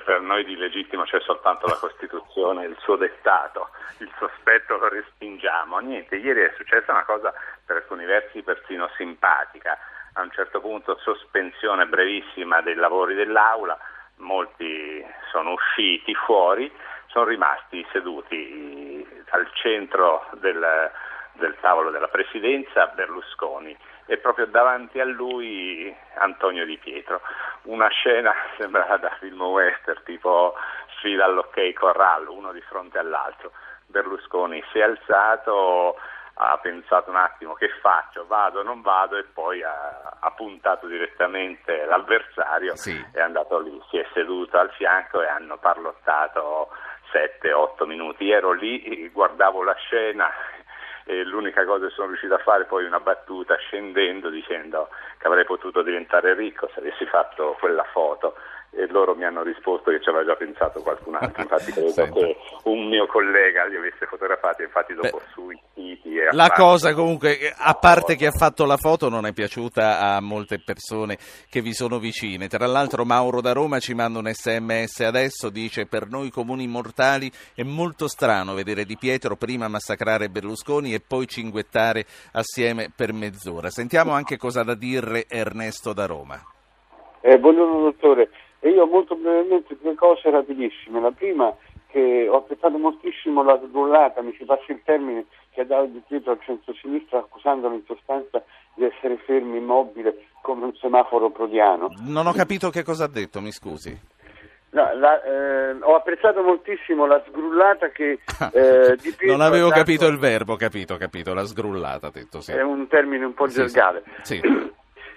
Per, noi di legittimo c'è soltanto la Costituzione il suo dettato, il sospetto lo respingiamo. Niente, ieri è successa una cosa per alcuni versi persino simpatica. A un certo punto sospensione brevissima dei lavori dell'Aula, molti sono usciti fuori, sono rimasti seduti al centro del, del tavolo della Presidenza Berlusconi e proprio davanti a lui Antonio Di Pietro. Una scena (laughs) sembrava da film western, tipo sfida all'ok corrallo, uno di fronte all'altro. Berlusconi si è alzato, ha pensato un attimo che faccio, vado o non vado e poi ha, ha puntato direttamente l'avversario sì. è andato lì, si è seduto al fianco e hanno parlottato 7-8 minuti. Ero lì, guardavo la scena l'unica cosa che sono riuscito a fare poi una battuta scendendo dicendo che avrei potuto diventare ricco se avessi fatto quella foto e loro mi hanno risposto che ci aveva già pensato qualcun altro, infatti credo che un mio collega li avesse fotografati, infatti dopo Beh, sui siti... E la cosa comunque, a parte che ha fatto la foto, non è piaciuta a molte persone che vi sono vicine. Tra l'altro Mauro da Roma ci manda un sms adesso, dice per noi comuni mortali è molto strano vedere Di Pietro prima massacrare Berlusconi e poi cinguettare assieme per mezz'ora. Sentiamo anche cosa da dire Ernesto da Roma. Eh, buongiorno dottore, e io molto brevemente due cose rapidissime. La prima che ho apprezzato moltissimo la sgrullata, mi si passa il termine, che ha dato di Pietro al centro-sinistra accusandolo in sostanza di essere fermo immobile come un semaforo prodiano. Non ho capito che cosa ha detto, mi scusi. No, la, eh, ho apprezzato moltissimo la sgrullata che eh, (laughs) di Pietro Non avevo dato... capito il verbo, capito, capito, la sgrullata, detto sì. È un termine un po' sì, gergale. Sì. (clears throat)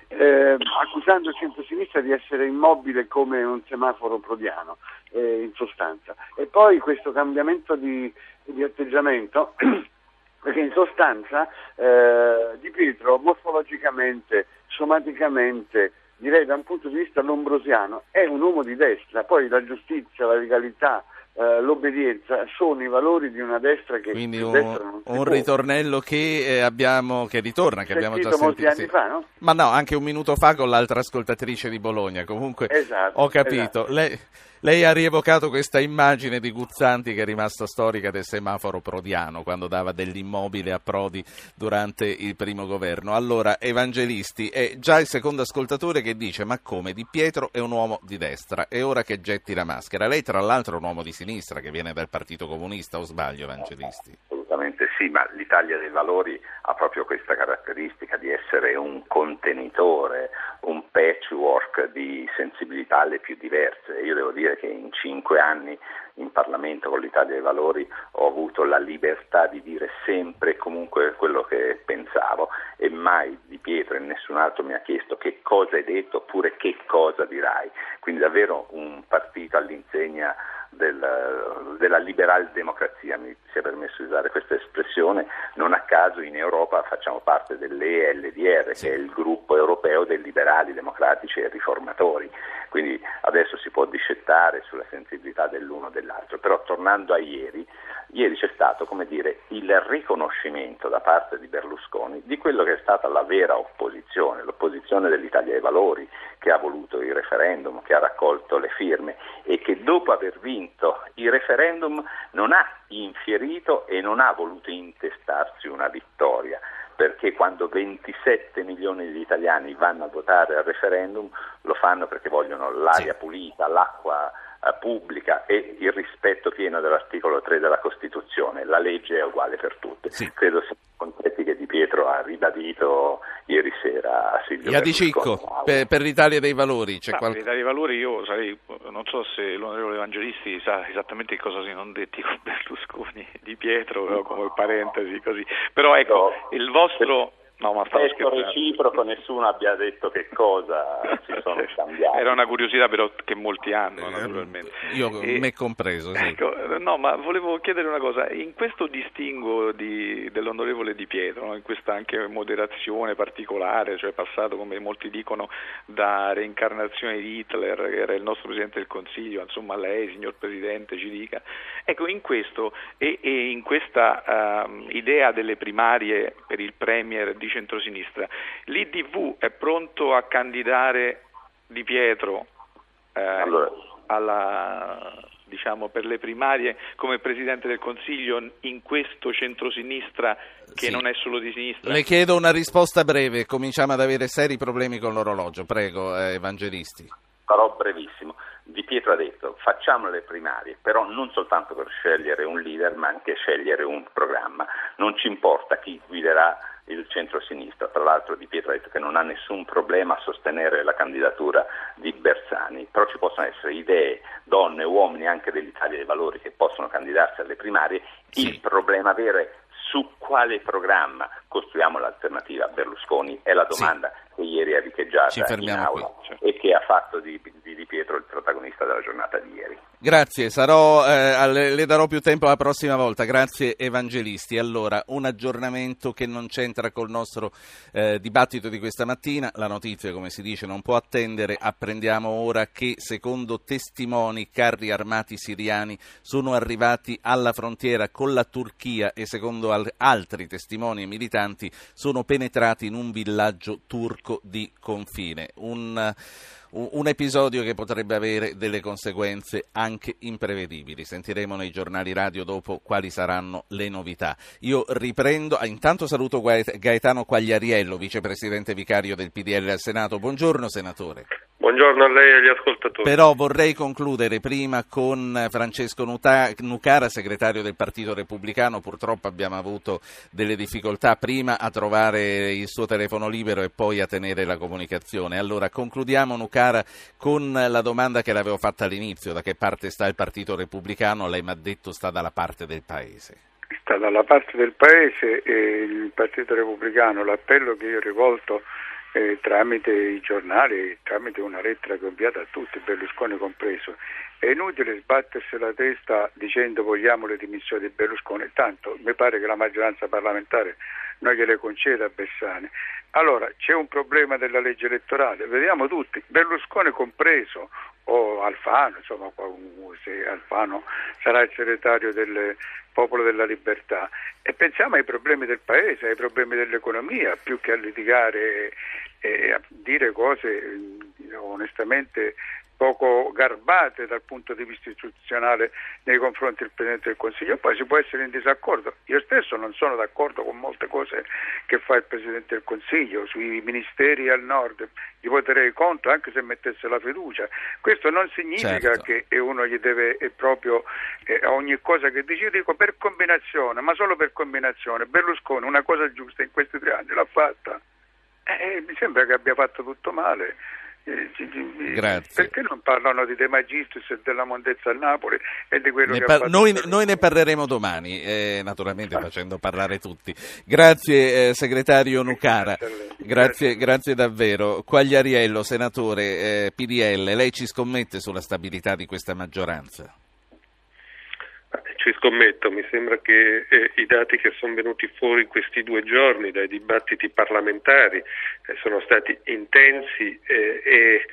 eh, accusando il centro-sinistra di essere immobile come un semaforo prodiano, eh, in sostanza. E poi questo cambiamento di, di atteggiamento, (clears throat) perché in sostanza eh, Di Pietro morfologicamente, somaticamente, direi da un punto di vista lombrosiano, è un uomo di destra, poi la giustizia, la legalità, eh, l'obbedienza sono i valori di una destra che quindi un, un ritornello che eh, abbiamo che ritorna che abbiamo già molti sentito anni sì. fa no? ma no anche un minuto fa con l'altra ascoltatrice di Bologna comunque esatto, ho capito esatto. lei, Lei ha rievocato questa immagine di Guzzanti che è rimasta storica del semaforo prodiano quando dava dell'immobile a Prodi durante il primo governo. Allora, Evangelisti, è già il secondo ascoltatore che dice ma come Di Pietro è un uomo di destra, è ora che getti la maschera. Lei tra l'altro è un uomo di sinistra che viene dal Partito Comunista, o sbaglio Evangelisti? Assolutamente sì, ma l'Italia dei Valori ha proprio questa caratteristica di essere un contenitore, un patchwork di sensibilità le più diverse. Io devo dire che in cinque anni in Parlamento con l'Italia dei Valori ho avuto la libertà di dire sempre e comunque quello che pensavo e mai Di Pietro e nessun altro mi ha chiesto che cosa hai detto oppure che cosa dirai. Quindi davvero un partito all'insegna del, della liberal democrazia, mi sia permesso di usare questa espressione, non a caso in Europa facciamo parte dell'ELDR, sì. che è il gruppo europeo dei liberali democratici e riformatori, quindi adesso si può discettare sulla sensibilità dell'uno o dell'altro, però tornando a ieri, ieri c'è stato come dire, il riconoscimento da parte di Berlusconi di quello che è stata la vera opposizione, l'opposizione dell'Italia dei Valori, che ha voluto il referendum, che ha raccolto le firme e che dopo aver vinto il referendum non ha infierito e non ha voluto intestarsi una vittoria perché quando 27 milioni di italiani vanno a votare al referendum lo fanno perché vogliono l'aria sì. pulita, l'acqua pubblica e il rispetto pieno dell'articolo 3 della Costituzione. La legge è uguale per tutti. Sì. Credo sia concetti che Di Pietro ha ribadito ieri sera a Silvio Ia di Cicco, per, per, l'Italia dei Valori. C'è qual... Per l'Italia dei Valori io sarei, non so se l'onorevole Evangelisti sa esattamente che cosa si non detti con (laughs) Berlusconi, Di Pietro, no, come parentesi così. Però ecco, no. il vostro No, ma stavo Testo reciproco, nessuno abbia detto che cosa si sono (laughs) scambiati. Era una curiosità però che molti hanno, eh, naturalmente. Io, e, me compreso, sì. Ecco, no, ma volevo chiedere una cosa. In questo distinguo di, dell'onorevole Di Pietro, no, in questa anche moderazione particolare, cioè passato, come molti dicono, da reincarnazione di Hitler, che era il nostro Presidente del Consiglio, insomma lei, signor Presidente, ci dica. Ecco, in questo e, e in questa uh, idea delle primarie per il Premier di centrosinistra. L'IDV è pronto a candidare Di Pietro eh, allora. alla, diciamo, per le primarie come Presidente del Consiglio in questo centrosinistra che sì. non è solo di sinistra? Le chiedo una risposta breve, cominciamo ad avere seri problemi con l'orologio. Prego, eh, Evangelisti. Sarò brevissimo. Di Pietro ha detto facciamo le primarie, però non soltanto per scegliere un leader, ma anche scegliere un programma. Non ci importa chi guiderà il centro-sinistra. Tra l'altro Di Pietro ha detto che non ha nessun problema a sostenere la candidatura di Bersani, però ci possono essere idee, donne, uomini anche dell'Italia dei Valori che possono candidarsi alle primarie. Sì. Il problema vero è su quale programma costruiamo l'alternativa a Berlusconi è la domanda sì. che ieri è richeggiata in aula qui, e che ha fatto di, di, Pietro il protagonista della giornata di ieri. Grazie, sarò, eh, le darò più tempo la prossima volta. Grazie Evangelisti. Allora, un aggiornamento che non c'entra col nostro eh, dibattito di questa mattina. La notizia, come si dice, non può attendere. Apprendiamo ora che, secondo testimoni, carri armati siriani sono arrivati alla frontiera con la Turchia e, secondo al- altri testimoni e militanti, sono penetrati in un villaggio turco di confine. Un, un episodio che potrebbe avere delle conseguenze anche imprevedibili. Sentiremo nei giornali radio dopo quali saranno le novità. Io riprendo, ah, intanto saluto Gaetano Quagliariello, vicepresidente vicario del PDL al Senato. Buongiorno senatore. Buongiorno a lei e agli ascoltatori. Però vorrei concludere prima con Francesco Nucara, segretario del Partito Repubblicano. Purtroppo abbiamo avuto delle difficoltà prima a trovare il suo telefono libero e poi a tenere la comunicazione. Allora concludiamo Nucara con la domanda che l'avevo fatta all'inizio. Da che parte sta il Partito Repubblicano? Lei mi ha detto sta dalla parte del Paese. Sta dalla parte del Paese e il Partito Repubblicano, l'appello che io ho rivolto eh, tramite i giornali, tramite una lettera che ho inviato a tutti, Berlusconi compreso. È inutile sbattersi la testa dicendo vogliamo le dimissioni di Berlusconi, tanto mi pare che la maggioranza parlamentare non gliele conceda a Bersani. Allora c'è un problema della legge elettorale, vediamo tutti, Berlusconi compreso, o Alfano, insomma se Alfano sarà il segretario del Popolo della Libertà e pensiamo ai problemi del Paese, ai problemi dell'economia, più che a litigare e a dire cose onestamente poco garbate dal punto di vista istituzionale nei confronti del Presidente del Consiglio. Poi si può essere in disaccordo. Io stesso non sono d'accordo con molte cose che fa il Presidente del Consiglio, sui ministeri al nord, gli voterei contro anche se mettesse la fiducia. Questo non significa Certo. che uno gli deve eh, proprio eh, a ogni cosa che dice, io dico per combinazione, ma solo per combinazione. Berlusconi una cosa giusta in questi tre anni l'ha fatta. Eh, mi sembra che abbia fatto tutto male. Grazie. Perché non parlano di De Magistris e della mondezza a Napoli e di quello Ne che par- noi, noi ne parleremo domani, eh, naturalmente facendo parlare tutti. Grazie eh, segretario Nucara, grazie, grazie davvero. Quagliariello, senatore eh, PDL, lei ci scommette sulla stabilità di questa maggioranza? Ci scommetto, mi sembra che eh, i dati che sono venuti fuori in questi due giorni dai dibattiti parlamentari eh, sono stati intensi eh, e eh,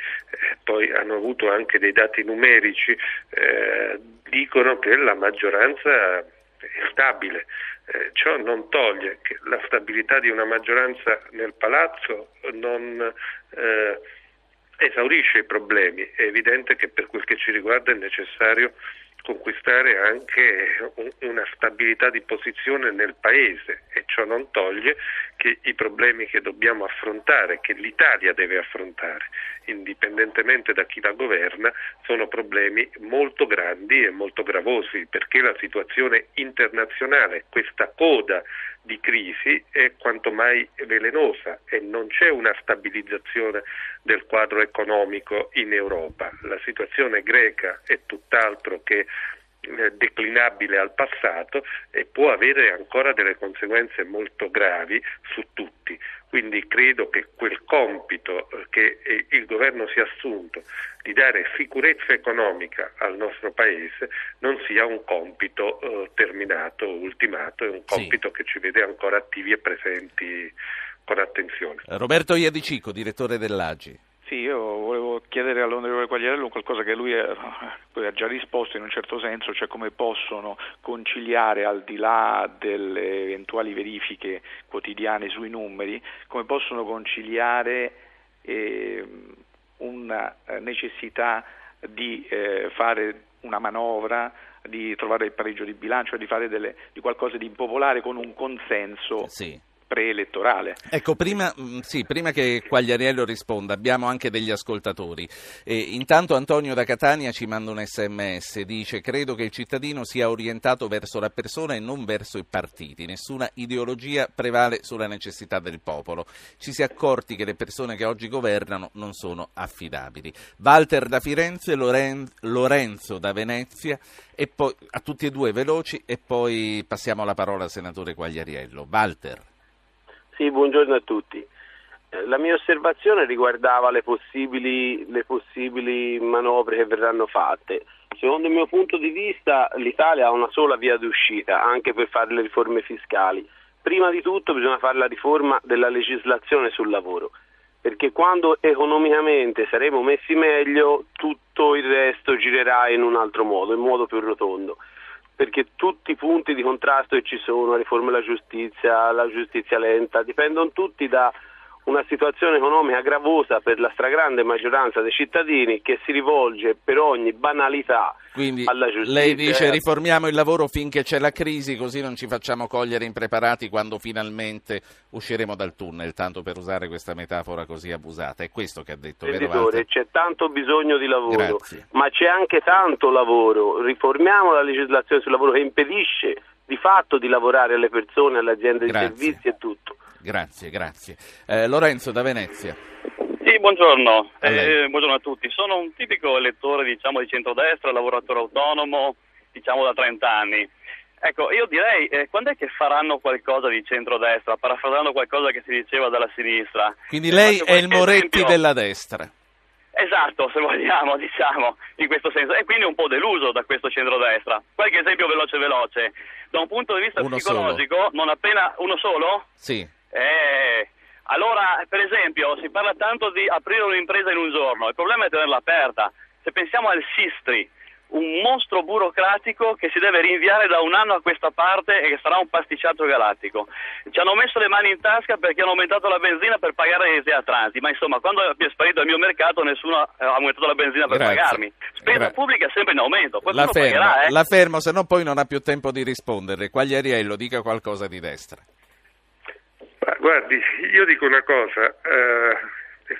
poi hanno avuto anche dei dati numerici, eh, dicono che la maggioranza è stabile. Eh, ciò non toglie che la stabilità di una maggioranza nel palazzo non eh, esaurisce i problemi. È evidente che per quel che ci riguarda è necessario conquistare anche un- una stabilità di posizione nel Paese. E ciò non toglie che i problemi che dobbiamo affrontare, che l'Italia deve affrontare, indipendentemente da chi la governa, sono problemi molto grandi e molto gravosi perché la situazione internazionale, questa coda di crisi è quanto mai velenosa e non c'è una stabilizzazione del quadro economico in Europa. La situazione greca è tutt'altro che eh, declinabile al passato e può avere ancora delle conseguenze molto gravi su tutti. Quindi credo che quel compito eh, che eh, il governo si è assunto di dare sicurezza economica al nostro Paese non sia un compito eh, terminato, ultimato, è un Sì. compito che ci vede ancora attivi e presenti con attenzione. Roberto Iadicico, direttore dell'AGI. Sì, io volevo chiedere all'onorevole Quagliarello qualcosa che lui ha, già risposto in un certo senso, cioè come possono conciliare al di là delle eventuali verifiche quotidiane sui numeri, come possono conciliare ehm, una eh, necessità di eh, fare una manovra, di trovare il pareggio di bilancio, di fare delle- di qualcosa di impopolare con un consenso Sì. Preelettorale. Ecco, prima, mh, sì, prima che Quagliariello risponda, abbiamo anche degli ascoltatori. E intanto Antonio da Catania ci manda un sms, dice credo che il cittadino sia orientato verso la persona e non verso i partiti, nessuna ideologia prevale sulla necessità del popolo. Ci si è accorti che le persone che oggi governano non sono affidabili. Walter da Firenze, Loren- Lorenzo da Venezia, e poi a tutti e due veloci e poi passiamo la parola al senatore Quagliariello. Walter. Sì, buongiorno a tutti. Eh, La mia osservazione riguardava le possibili, le possibili manovre che verranno fatte. Secondo il mio punto di vista l'Italia ha una sola via d'uscita anche per fare le riforme fiscali. Prima di tutto bisogna fare la riforma della legislazione sul lavoro, perché quando economicamente saremo messi meglio tutto il resto girerà in un altro modo, in modo più rotondo perché tutti i punti di contrasto che ci sono, la riforma della giustizia, la giustizia lenta, dipendono tutti da una situazione economica gravosa per la stragrande maggioranza dei cittadini che si rivolge per ogni banalità Quindi alla giustizia. lei dice riformiamo il lavoro finché c'è la crisi, così non ci facciamo cogliere impreparati quando finalmente usciremo dal tunnel, tanto per usare questa metafora così abusata. È questo che ha detto, Walter? c'è tanto bisogno di lavoro, Grazie. ma c'è anche tanto lavoro. Riformiamo la legislazione sul lavoro che impedisce di fatto di lavorare alle persone, alle aziende Grazie. di servizi e tutto. Grazie, grazie. Eh, Lorenzo da Venezia. Sì, buongiorno. A. Eh, buongiorno a tutti. Sono un tipico elettore diciamo, di centrodestra, lavoratore autonomo, diciamo da 30 anni. Ecco, io direi, eh, quando è che faranno qualcosa di centrodestra, parafrasando qualcosa che si diceva dalla sinistra? Quindi lei è il Moretti esempio. della destra. Esatto, se vogliamo, (laughs) diciamo, in questo senso. E quindi un po' deluso da questo centrodestra. Qualche esempio veloce veloce. Da un punto di vista Uno psicologico, non appena uno solo? Sì. Eh, allora, per esempio, si parla tanto di aprire un'impresa in un giorno, il problema è tenerla aperta. Se pensiamo al Sistri, un mostro burocratico che si deve rinviare da un anno a questa parte e che sarà un pasticciato galattico. Ci hanno messo le mani in tasca perché hanno aumentato la benzina per pagare le a transi, ma insomma quando è sparito il mio mercato nessuno ha aumentato la benzina per Grazie. pagarmi. Spesa Gra- pubblica è sempre in aumento, La fermo, pagherà, eh. la fermo, se no poi non ha più tempo di rispondere. Quagliariello dica qualcosa di destra. Guardi, io dico una cosa, eh,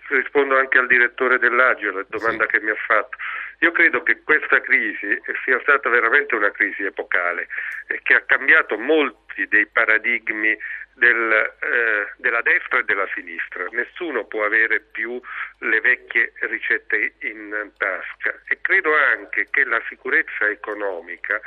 rispondo anche al direttore dell'Agio, la domanda che mi ha fatto. Io credo che questa crisi sia stata veramente una crisi epocale e che ha cambiato molti dei paradigmi del, eh, della destra e della sinistra. Nessuno può avere più le vecchie ricette in tasca e credo anche che la sicurezza economica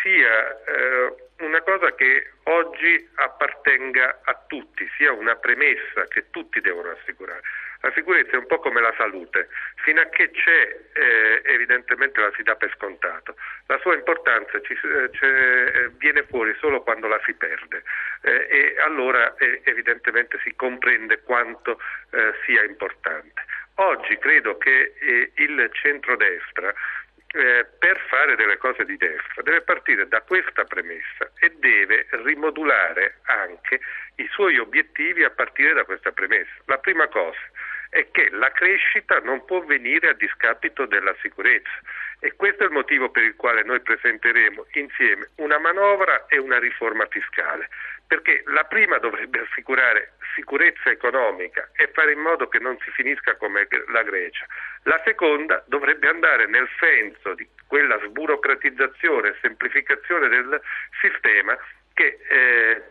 sia eh, una cosa che oggi appartenga a tutti, sia una premessa che tutti devono assicurare. La sicurezza è un po' come la salute, fino a che c'è eh, evidentemente la si dà per scontato. La sua importanza ci, eh, c'è- viene fuori solo quando la si perde eh, e allora eh, evidentemente si comprende quanto eh, sia importante. Oggi credo che eh, il centrodestra eh, per fare delle cose di destra deve partire da questa premessa e deve rimodulare anche i suoi obiettivi a partire da questa premessa. La prima cosa è che la crescita non può venire a discapito della sicurezza e questo è il motivo per il quale noi presenteremo insieme una manovra e una riforma fiscale, perché la prima dovrebbe assicurare sicurezza economica e fare in modo che non si finisca come la Grecia. La seconda dovrebbe andare nel senso di quella sburocratizzazione e semplificazione del sistema che eh,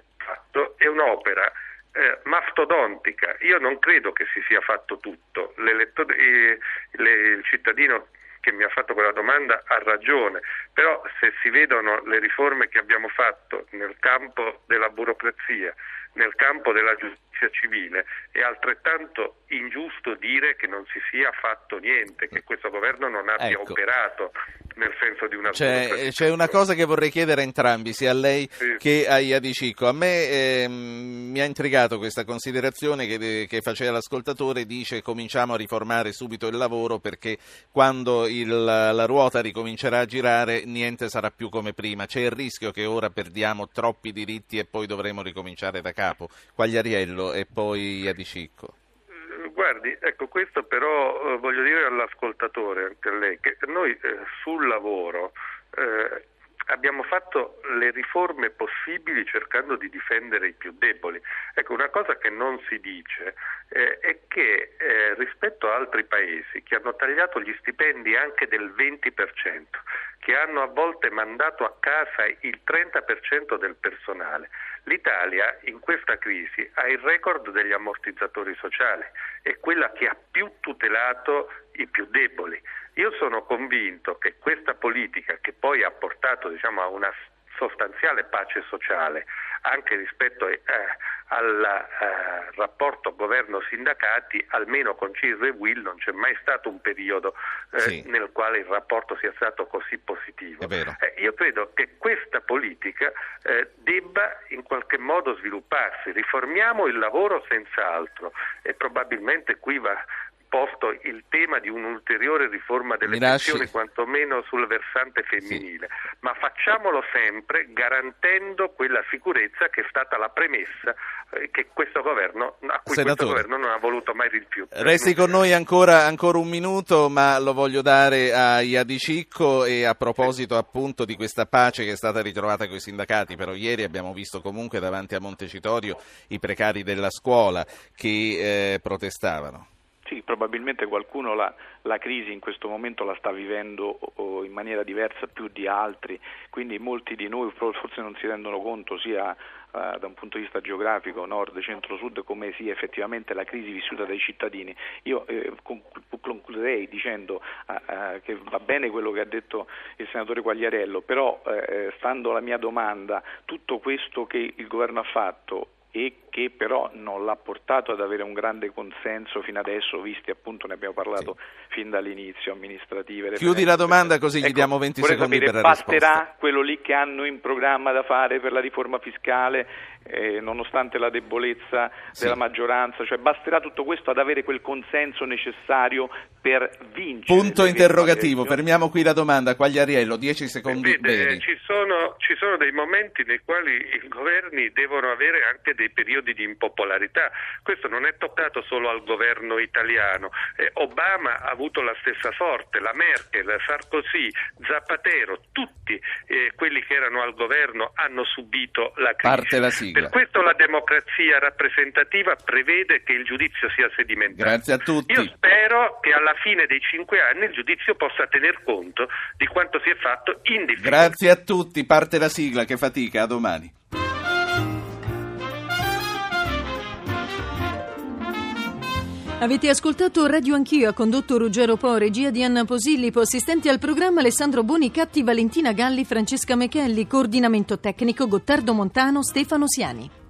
è un'opera eh, mastodontica. Io non credo che si sia fatto tutto. Eh, le- il cittadino che mi ha fatto quella domanda ha ragione, però se si vedono le riforme che abbiamo fatto nel campo della burocrazia, nel campo della giustizia civile, è altrettanto ingiusto dire che non si sia fatto niente, che questo governo non abbia Ecco. operato nel senso di una C'è, sburocrazia. c'è una cosa che vorrei chiedere a entrambi, sia a lei Sì. che a Iadicico. A me ehm, mi ha intrigato questa considerazione che, che faceva l'ascoltatore, dice cominciamo a riformare subito il lavoro perché quando il- la ruota ricomincerà a girare niente sarà più come prima. C'è il rischio che ora perdiamo troppi diritti e poi dovremo ricominciare da capo. Quagliariello e poi Iadicico. Guardi, ecco questo però eh, voglio dire all'ascoltatore, anche a lei, che noi eh, sul lavoro eh, abbiamo fatto le riforme possibili cercando di difendere i più deboli. Ecco, una cosa che non si dice eh, è che eh, rispetto a altri paesi che hanno tagliato gli stipendi anche del 20%, che hanno a volte mandato a casa il 30% del personale, l'Italia in questa crisi ha il record degli ammortizzatori sociali, è quella che ha più tutelato i più deboli. Io sono convinto che questa politica, che poi ha portato diciamo, a una sostanziale pace sociale, anche rispetto eh, al eh, rapporto governo-sindacati, almeno con CISL e WIL non c'è mai stato un periodo eh, Sì. nel quale il rapporto sia stato così positivo. Eh, io credo che questa politica eh, debba in qualche modo svilupparsi. Riformiamo il lavoro senz'altro e probabilmente qui va posto il tema di un'ulteriore riforma delle Mi lasci- pensioni, quantomeno sul versante femminile, ma facciamolo sempre garantendo quella sicurezza che è stata la premessa eh, che questo governo, a cui Senatore. questo governo non ha voluto mai di più. Resti con noi ancora, ancora un minuto, ma lo voglio dare a Iadicicco e a proposito appunto di questa pace che è stata ritrovata con i sindacati, però ieri abbiamo visto comunque davanti a Montecitorio i precari della scuola che eh, protestavano. Sì, probabilmente qualcuno la, la crisi in questo momento la sta vivendo in maniera diversa più di altri, quindi molti di noi forse non si rendono conto sia eh, da un punto di vista geografico, nord, centro, sud, come sia effettivamente la crisi vissuta dai cittadini. Io eh, conclu- concluderei dicendo eh, che va bene quello che ha detto il senatore Quagliarello, però stando alla mia domanda, tutto questo che il governo ha fatto e che però non l'ha portato ad avere un grande consenso fino adesso, visti appunto ne abbiamo parlato sì. fin dall'inizio, amministrative. Chiudi la domanda così ecco, gli diamo 20 secondi sapere, per la basterà risposta. quello lì che hanno in programma da fare per la riforma fiscale, eh, nonostante la debolezza sì. della maggioranza, cioè basterà tutto questo ad avere quel consenso necessario per vincere. Punto interrogativo, fermiamo qui la domanda, Quagliariello, 10 secondi Vede, ci, sono, ci sono dei momenti nei quali i governi devono avere anche dei periodi di impopolarità. Questo non è toccato solo al governo italiano. Eh, Obama ha avuto la stessa sorte, la Merkel, Sarkozy, Zapatero, tutti eh, quelli che erano al governo hanno subito la crisi. Parte la sigla. Per questo la democrazia rappresentativa prevede che il giudizio sia sedimentato. Grazie a tutti. Io spero che alla fine dei cinque anni il giudizio possa tener conto di quanto si è fatto in difficoltà. Grazie a tutti, parte la sigla, che fatica, a domani. Avete ascoltato Radio Anch'io, ha condotto Ruggero Po, regia di Anna Posillipo, assistenti al programma Alessandro Bonicatti, Valentina Galli, Francesca Mechelli, coordinamento tecnico Gottardo Montano, Stefano Siani.